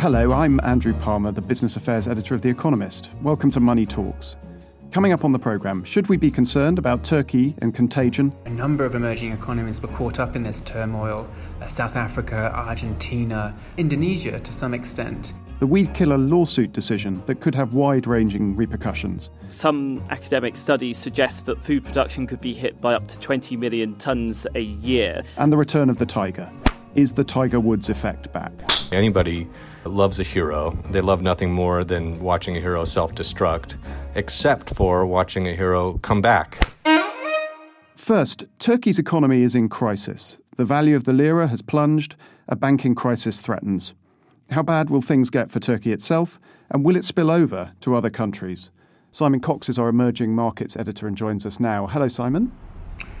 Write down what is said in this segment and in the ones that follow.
Hello, I'm Andrew Palmer, the business affairs editor of The Economist. Welcome to Money Talks. Coming up on the programme, should we be concerned about Turkey and contagion? A number of emerging economies were caught up in this turmoil uh, South Africa, Argentina, Indonesia to some extent. The weed killer lawsuit decision that could have wide ranging repercussions. Some academic studies suggest that food production could be hit by up to 20 million tonnes a year. And the return of the tiger. Is the Tiger Woods effect back? Anybody loves a hero. They love nothing more than watching a hero self destruct, except for watching a hero come back. First, Turkey's economy is in crisis. The value of the lira has plunged, a banking crisis threatens. How bad will things get for Turkey itself, and will it spill over to other countries? Simon Cox is our emerging markets editor and joins us now. Hello, Simon.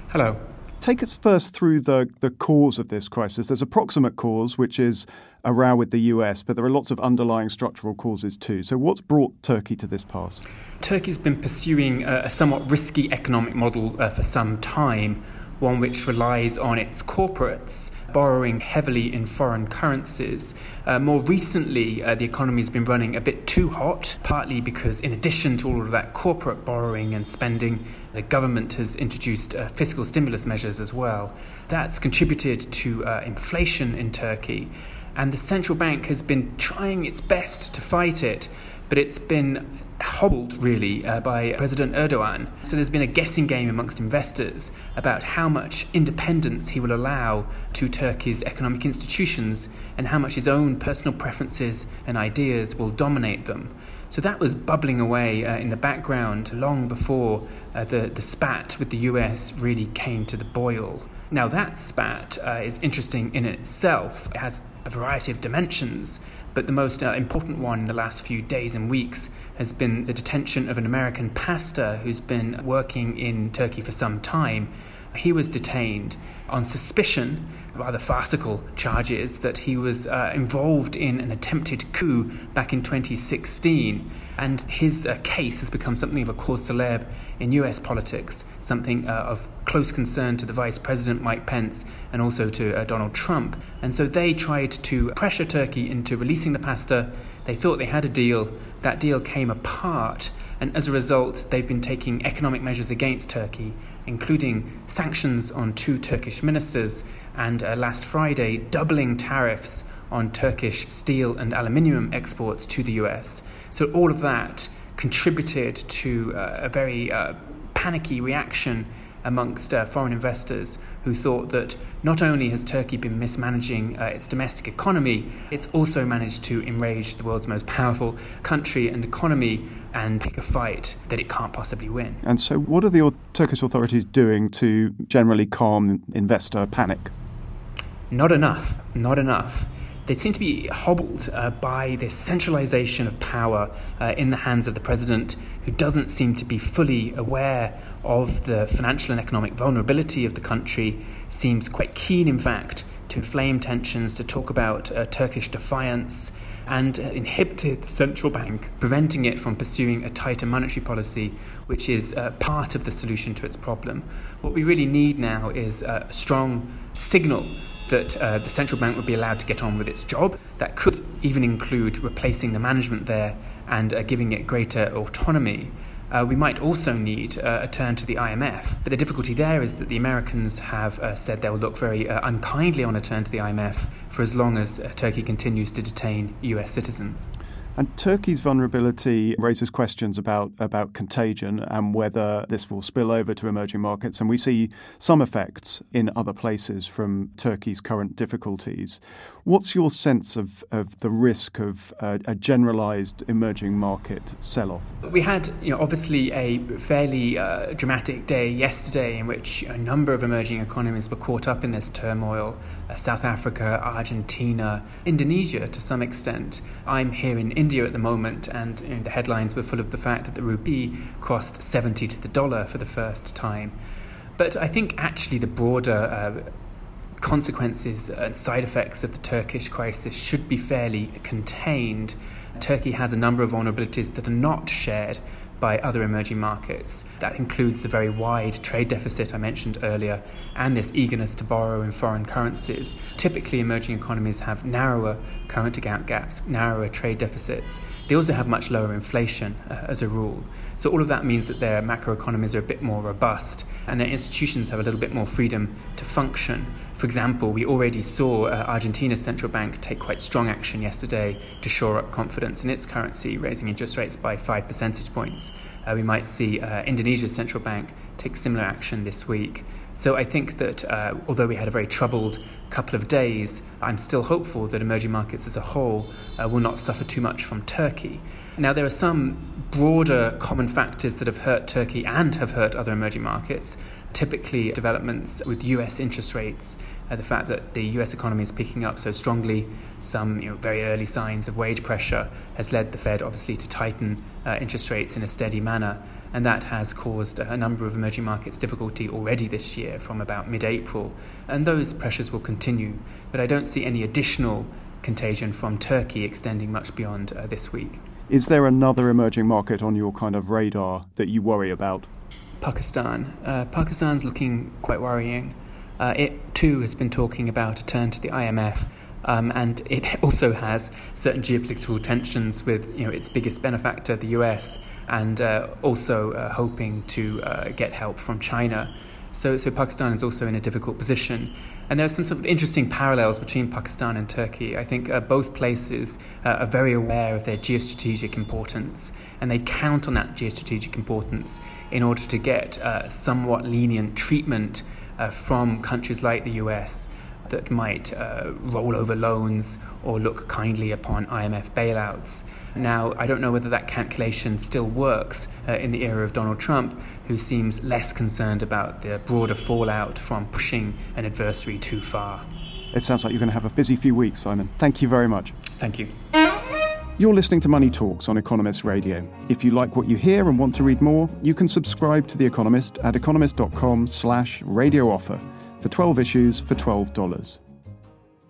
Hello. Take us first through the, the cause of this crisis. There's a proximate cause, which is a row with the US, but there are lots of underlying structural causes too. So, what's brought Turkey to this pass? Turkey's been pursuing a, a somewhat risky economic model uh, for some time, one which relies on its corporates borrowing heavily in foreign currencies. Uh, more recently, uh, the economy has been running a bit too hot, partly because, in addition to all of that corporate borrowing and spending, the government has introduced uh, fiscal stimulus measures as well. That's contributed to uh, inflation in Turkey, and the central bank has been trying its best to fight it, but it's been hobbled really uh, by President Erdogan. So there's been a guessing game amongst investors about how much independence he will allow to Turkey's economic institutions and how much his own personal preferences and ideas will dominate them. So that was bubbling away uh, in the background long before uh, the, the spat with the US really came to the boil. Now, that spat uh, is interesting in itself. It has a variety of dimensions, but the most uh, important one in the last few days and weeks has been the detention of an American pastor who's been working in Turkey for some time. He was detained on suspicion, rather farcical charges, that he was uh, involved in an attempted coup back in 2016. And his uh, case has become something of a cause célèbre in US politics, something uh, of close concern to the Vice President Mike Pence and also to uh, Donald Trump. And so they tried to pressure Turkey into releasing the pastor. They thought they had a deal. That deal came apart. And as a result, they've been taking economic measures against Turkey, including sanctions on two Turkish ministers, and uh, last Friday, doubling tariffs on Turkish steel and aluminium exports to the US. So, all of that contributed to uh, a very uh, panicky reaction amongst uh, foreign investors who thought that not only has Turkey been mismanaging uh, its domestic economy, it's also managed to enrage the world's most powerful country and economy and pick a fight that it can't possibly win. And so, what are the Turkish authorities doing to generally calm investor panic? Not enough, not enough they seem to be hobbled uh, by this centralization of power uh, in the hands of the president, who doesn't seem to be fully aware of the financial and economic vulnerability of the country, seems quite keen, in fact, to inflame tensions, to talk about uh, Turkish defiance, and uh, inhibited the central bank, preventing it from pursuing a tighter monetary policy, which is uh, part of the solution to its problem. What we really need now is a strong signal that uh, the central bank would be allowed to get on with its job. That could even include replacing the management there and uh, giving it greater autonomy. Uh, we might also need uh, a turn to the IMF. But the difficulty there is that the Americans have uh, said they will look very uh, unkindly on a turn to the IMF for as long as Turkey continues to detain US citizens. And Turkey's vulnerability raises questions about, about contagion and whether this will spill over to emerging markets. And we see some effects in other places from Turkey's current difficulties. What's your sense of, of the risk of a, generalized emerging market sell off? We had, you know, obviously a fairly uh, dramatic day yesterday in which a number of emerging economies were caught up in this turmoil uh, South Africa, Argentina, Indonesia to some extent. I'm here in India at the moment, and you know, the headlines were full of the fact that the rupee crossed 70 to the dollar for the first time. But I think actually the broader uh, consequences and side effects of the Turkish crisis should be fairly contained. Turkey has a number of vulnerabilities that are not shared by other emerging markets. That includes the very wide trade deficit I mentioned earlier and this eagerness to borrow in foreign currencies. Typically, emerging economies have narrower current account gaps, narrower trade deficits. They also have much lower inflation uh, as a rule. So, all of that means that their macroeconomies are a bit more robust and their institutions have a little bit more freedom to function. For example, we already saw uh, Argentina's central bank take quite strong action yesterday to shore up confidence in its currency, raising interest rates by five percentage points. Uh, we might see uh, Indonesia's central bank take similar action this week. So I think that uh, although we had a very troubled couple of days, I'm still hopeful that emerging markets as a whole uh, will not suffer too much from Turkey. Now, there are some broader common factors that have hurt Turkey and have hurt other emerging markets. Typically, developments with US interest rates, uh, the fact that the US economy is picking up so strongly, some you know, very early signs of wage pressure has led the Fed obviously to tighten uh, interest rates in a steady manner. And that has caused a number of emerging markets difficulty already this year from about mid April. And those pressures will continue. But I don't see any additional contagion from Turkey extending much beyond uh, this week. Is there another emerging market on your kind of radar that you worry about? Pakistan. Uh, Pakistan's looking quite worrying. Uh, it too has been talking about a turn to the IMF, um, and it also has certain geopolitical tensions with you know its biggest benefactor, the US, and uh, also uh, hoping to uh, get help from China. So, so Pakistan is also in a difficult position. And there are some sort of interesting parallels between Pakistan and Turkey. I think uh, both places uh, are very aware of their geostrategic importance, and they count on that geostrategic importance in order to get uh, somewhat lenient treatment uh, from countries like the US that might uh, roll over loans or look kindly upon IMF bailouts. Now, I don't know whether that calculation still works uh, in the era of Donald Trump, who seems less concerned about the broader fallout from pushing an adversary too far. It sounds like you're going to have a busy few weeks, Simon. Thank you very much. Thank you. You're listening to Money Talks on Economist Radio. If you like what you hear and want to read more, you can subscribe to The Economist at economist.com slash radio offer for 12 issues for $12.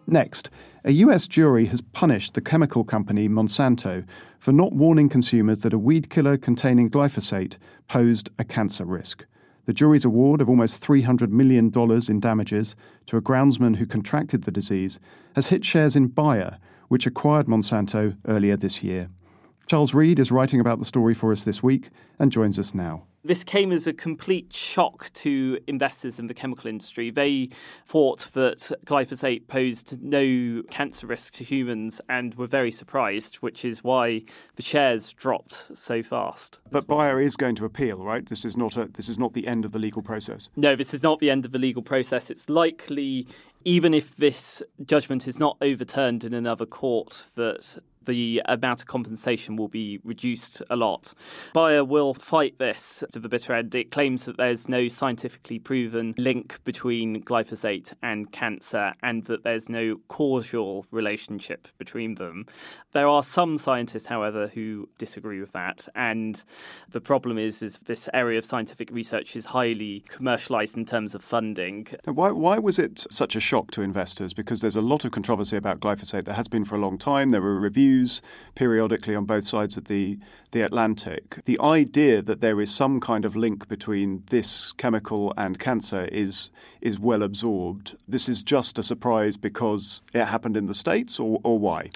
Next, a US jury has punished the chemical company Monsanto for not warning consumers that a weed killer containing glyphosate posed a cancer risk. The jury's award of almost $300 million in damages to a groundsman who contracted the disease has hit shares in Bayer, which acquired Monsanto earlier this year. Charles Reed is writing about the story for us this week and joins us now. This came as a complete shock to investors in the chemical industry. They thought that glyphosate posed no cancer risk to humans and were very surprised, which is why the shares dropped so fast. But Bayer is going to appeal, right? This is not a this is not the end of the legal process. No, this is not the end of the legal process. It's likely even if this judgment is not overturned in another court that the amount of compensation will be reduced a lot. Bayer will fight this to the bitter end. It claims that there's no scientifically proven link between glyphosate and cancer and that there's no causal relationship between them. There are some scientists, however, who disagree with that. And the problem is, is this area of scientific research is highly commercialized in terms of funding. Why, why was it such a shock to investors? Because there's a lot of controversy about glyphosate. There has been for a long time. There were reviews periodically on both sides of the, the Atlantic. The idea that there is some kind of link between this chemical and cancer is is well absorbed. This is just a surprise because it happened in the States, or, or why?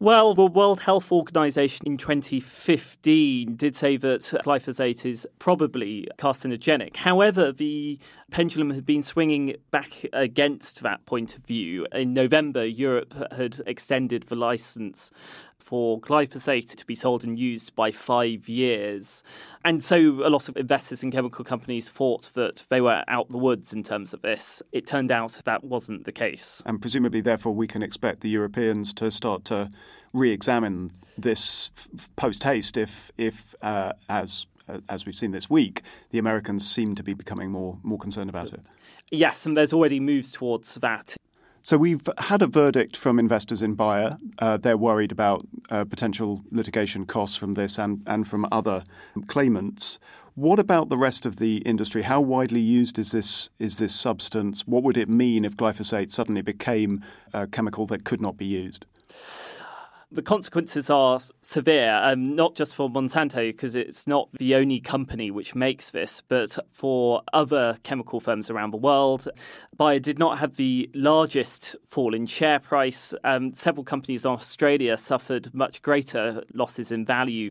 Well, the World Health Organization in 2015 did say that glyphosate is probably carcinogenic. However, the pendulum had been swinging back against that point of view. In November, Europe had extended the license for glyphosate to be sold and used by five years. And so a lot of investors in chemical companies thought that they were out the woods in terms of this. It turned out that wasn't the case. And presumably, therefore, we can expect the Europeans to start to re examine this f- post haste if, if uh, as uh, as we've seen this week, the Americans seem to be becoming more more concerned about it. Yes, and there's already moves towards that. So we've had a verdict from investors in Bayer. Uh, they're worried about uh, potential litigation costs from this and, and from other claimants. What about the rest of the industry? How widely used is this is this substance? What would it mean if glyphosate suddenly became a chemical that could not be used? The consequences are severe, um, not just for Monsanto, because it's not the only company which makes this, but for other chemical firms around the world. Bayer did not have the largest fall in share price. Um, several companies in Australia suffered much greater losses in value.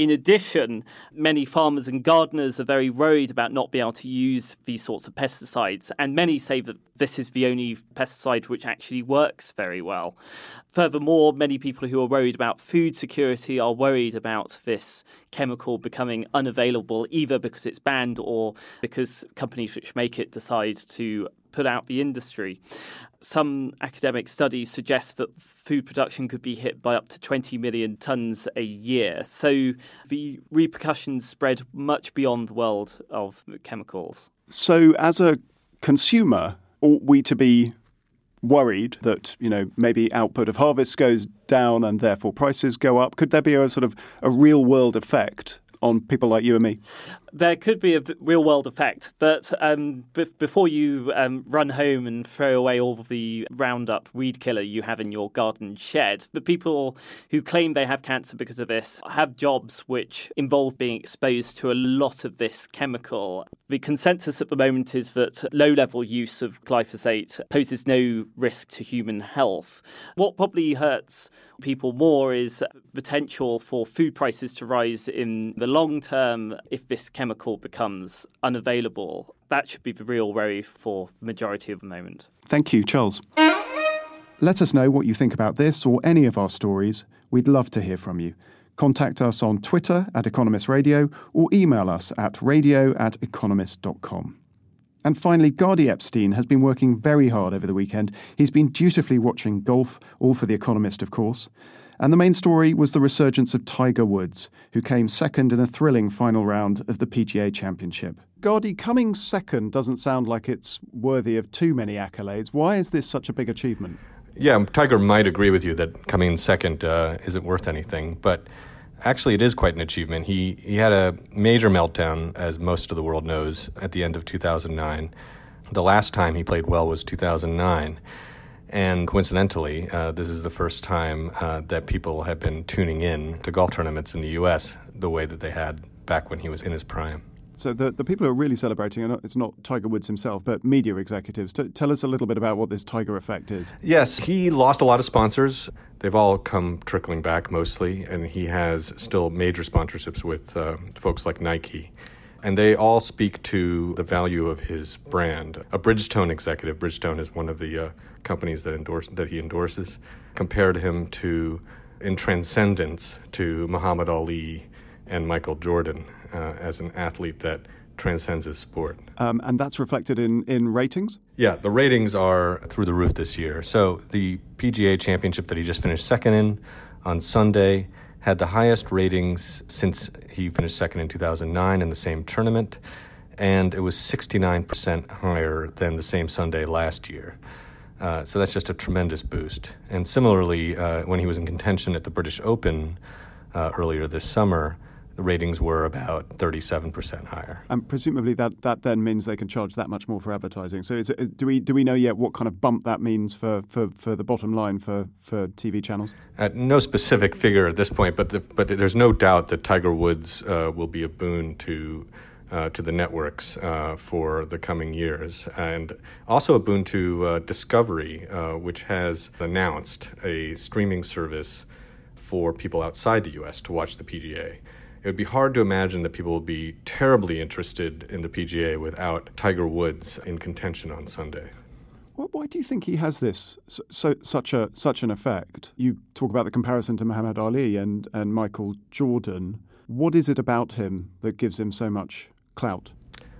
In addition, many farmers and gardeners are very worried about not being able to use these sorts of pesticides, and many say that this is the only pesticide which actually works very well. Furthermore, many people who are worried about food security are worried about this chemical becoming unavailable either because it's banned or because companies which make it decide to put out the industry. Some academic studies suggest that food production could be hit by up to 20 million tonnes a year. So the repercussions spread much beyond the world of chemicals. So, as a consumer, ought we to be worried that you know maybe output of harvest goes down and therefore prices go up? Could there be a sort of a real world effect on people like you and me? There could be a real world effect, but um, b- before you um, run home and throw away all the Roundup weed killer you have in your garden shed, the people who claim they have cancer because of this have jobs which involve being exposed to a lot of this chemical. The consensus at the moment is that low level use of glyphosate poses no risk to human health. What probably hurts people more is potential for food prices to rise in the long term if this chemical becomes unavailable. That should be the real worry for the majority of the moment. Thank you, Charles. Let us know what you think about this or any of our stories. We'd love to hear from you. Contact us on Twitter at Economist Radio or email us at radio at economist.com. And finally, Gadi Epstein has been working very hard over the weekend. He's been dutifully watching golf, all for The Economist, of course. And the main story was the resurgence of Tiger Woods, who came second in a thrilling final round of the PGA Championship. Gadi, coming second doesn't sound like it's worthy of too many accolades. Why is this such a big achievement? Yeah, Tiger might agree with you that coming second uh, isn't worth anything, but actually it is quite an achievement. He he had a major meltdown, as most of the world knows, at the end of 2009. The last time he played well was 2009. And coincidentally, uh, this is the first time uh, that people have been tuning in to golf tournaments in the U.S. the way that they had back when he was in his prime. So the, the people who are really celebrating, are not, it's not Tiger Woods himself, but media executives. T- tell us a little bit about what this Tiger effect is. Yes, he lost a lot of sponsors. They've all come trickling back mostly, and he has still major sponsorships with uh, folks like Nike. And they all speak to the value of his brand. A Bridgestone executive, Bridgestone is one of the uh, companies that endorse that he endorses, compared him to in transcendence to Muhammad Ali and Michael Jordan uh, as an athlete that transcends his sport. Um, and that's reflected in, in ratings? Yeah, the ratings are through the roof this year. So the PGA championship that he just finished second in on Sunday had the highest ratings since he finished second in 2009 in the same tournament, and it was 69% higher than the same Sunday last year. Uh, so that's just a tremendous boost. And similarly, uh, when he was in contention at the British Open uh, earlier this summer, the ratings were about 37% higher. And presumably that, that then means they can charge that much more for advertising. So is, is, do, we, do we know yet what kind of bump that means for, for, for the bottom line for, for TV channels? Uh, no specific figure at this point, but, the, but there's no doubt that Tiger Woods uh, will be a boon to uh, to the networks uh, for the coming years, and also a boon to uh, Discovery, uh, which has announced a streaming service for people outside the U.S. to watch the PGA. It would be hard to imagine that people would be terribly interested in the PGA without Tiger Woods in contention on Sunday. Why do you think he has this so, such a such an effect? You talk about the comparison to Muhammad Ali and and Michael Jordan. What is it about him that gives him so much clout?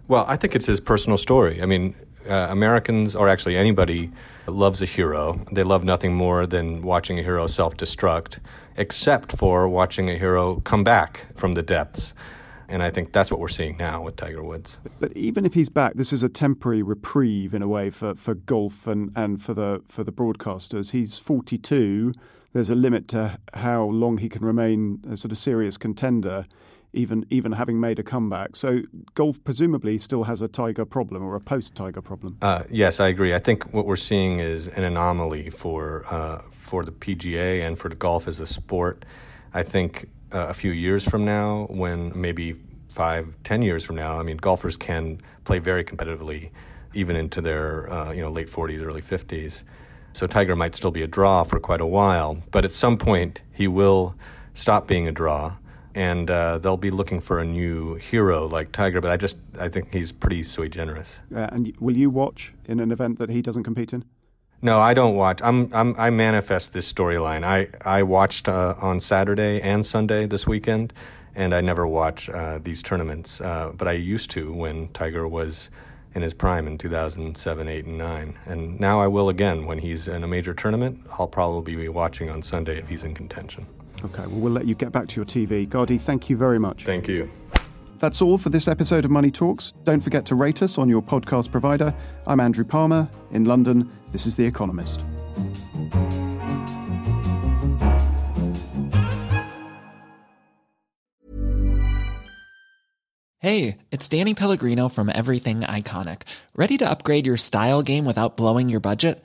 Well, I think it's his personal story. I mean, uh, Americans, or actually anybody, loves a hero. They love nothing more than watching a hero self destruct, except for watching a hero come back from the depths. And I think that's what we're seeing now with Tiger Woods. But even if he's back, this is a temporary reprieve in a way for, for golf and, and for the for the broadcasters. He's 42. There's a limit to how long he can remain a sort of serious contender even even having made a comeback. So golf presumably still has a Tiger problem or a post Tiger problem. Uh, yes, I agree. I think what we're seeing is an anomaly for uh, for the PGA and for the golf as a sport. I think uh, a few years from now, when maybe five, ten years from now, I mean, golfers can play very competitively, even into their uh, you know late forties, early fifties. So Tiger might still be a draw for quite a while, but at some point he will stop being a draw and uh, they'll be looking for a new hero like Tiger. But I just I think he's pretty sui generis. Uh, and will you watch in an event that he doesn't compete in? No, I don't watch. I'm, I'm i manifest this storyline. I I watched uh, on Saturday and Sunday this weekend, and I never watch uh, these tournaments. Uh, but I used to when Tiger was in his prime in 2007, 8, and 9. And now I will again when he's in a major tournament. I'll probably be watching on Sunday if he's in contention. Okay, well, we'll let you get back to your TV. Gadi, thank you very much. Thank you. That's all for this episode of Money Talks. Don't forget to rate us on your podcast provider. I'm Andrew Palmer in London. This is The Economist. Hey, it's Danny Pellegrino from Everything Iconic. Ready to upgrade your style game without blowing your budget?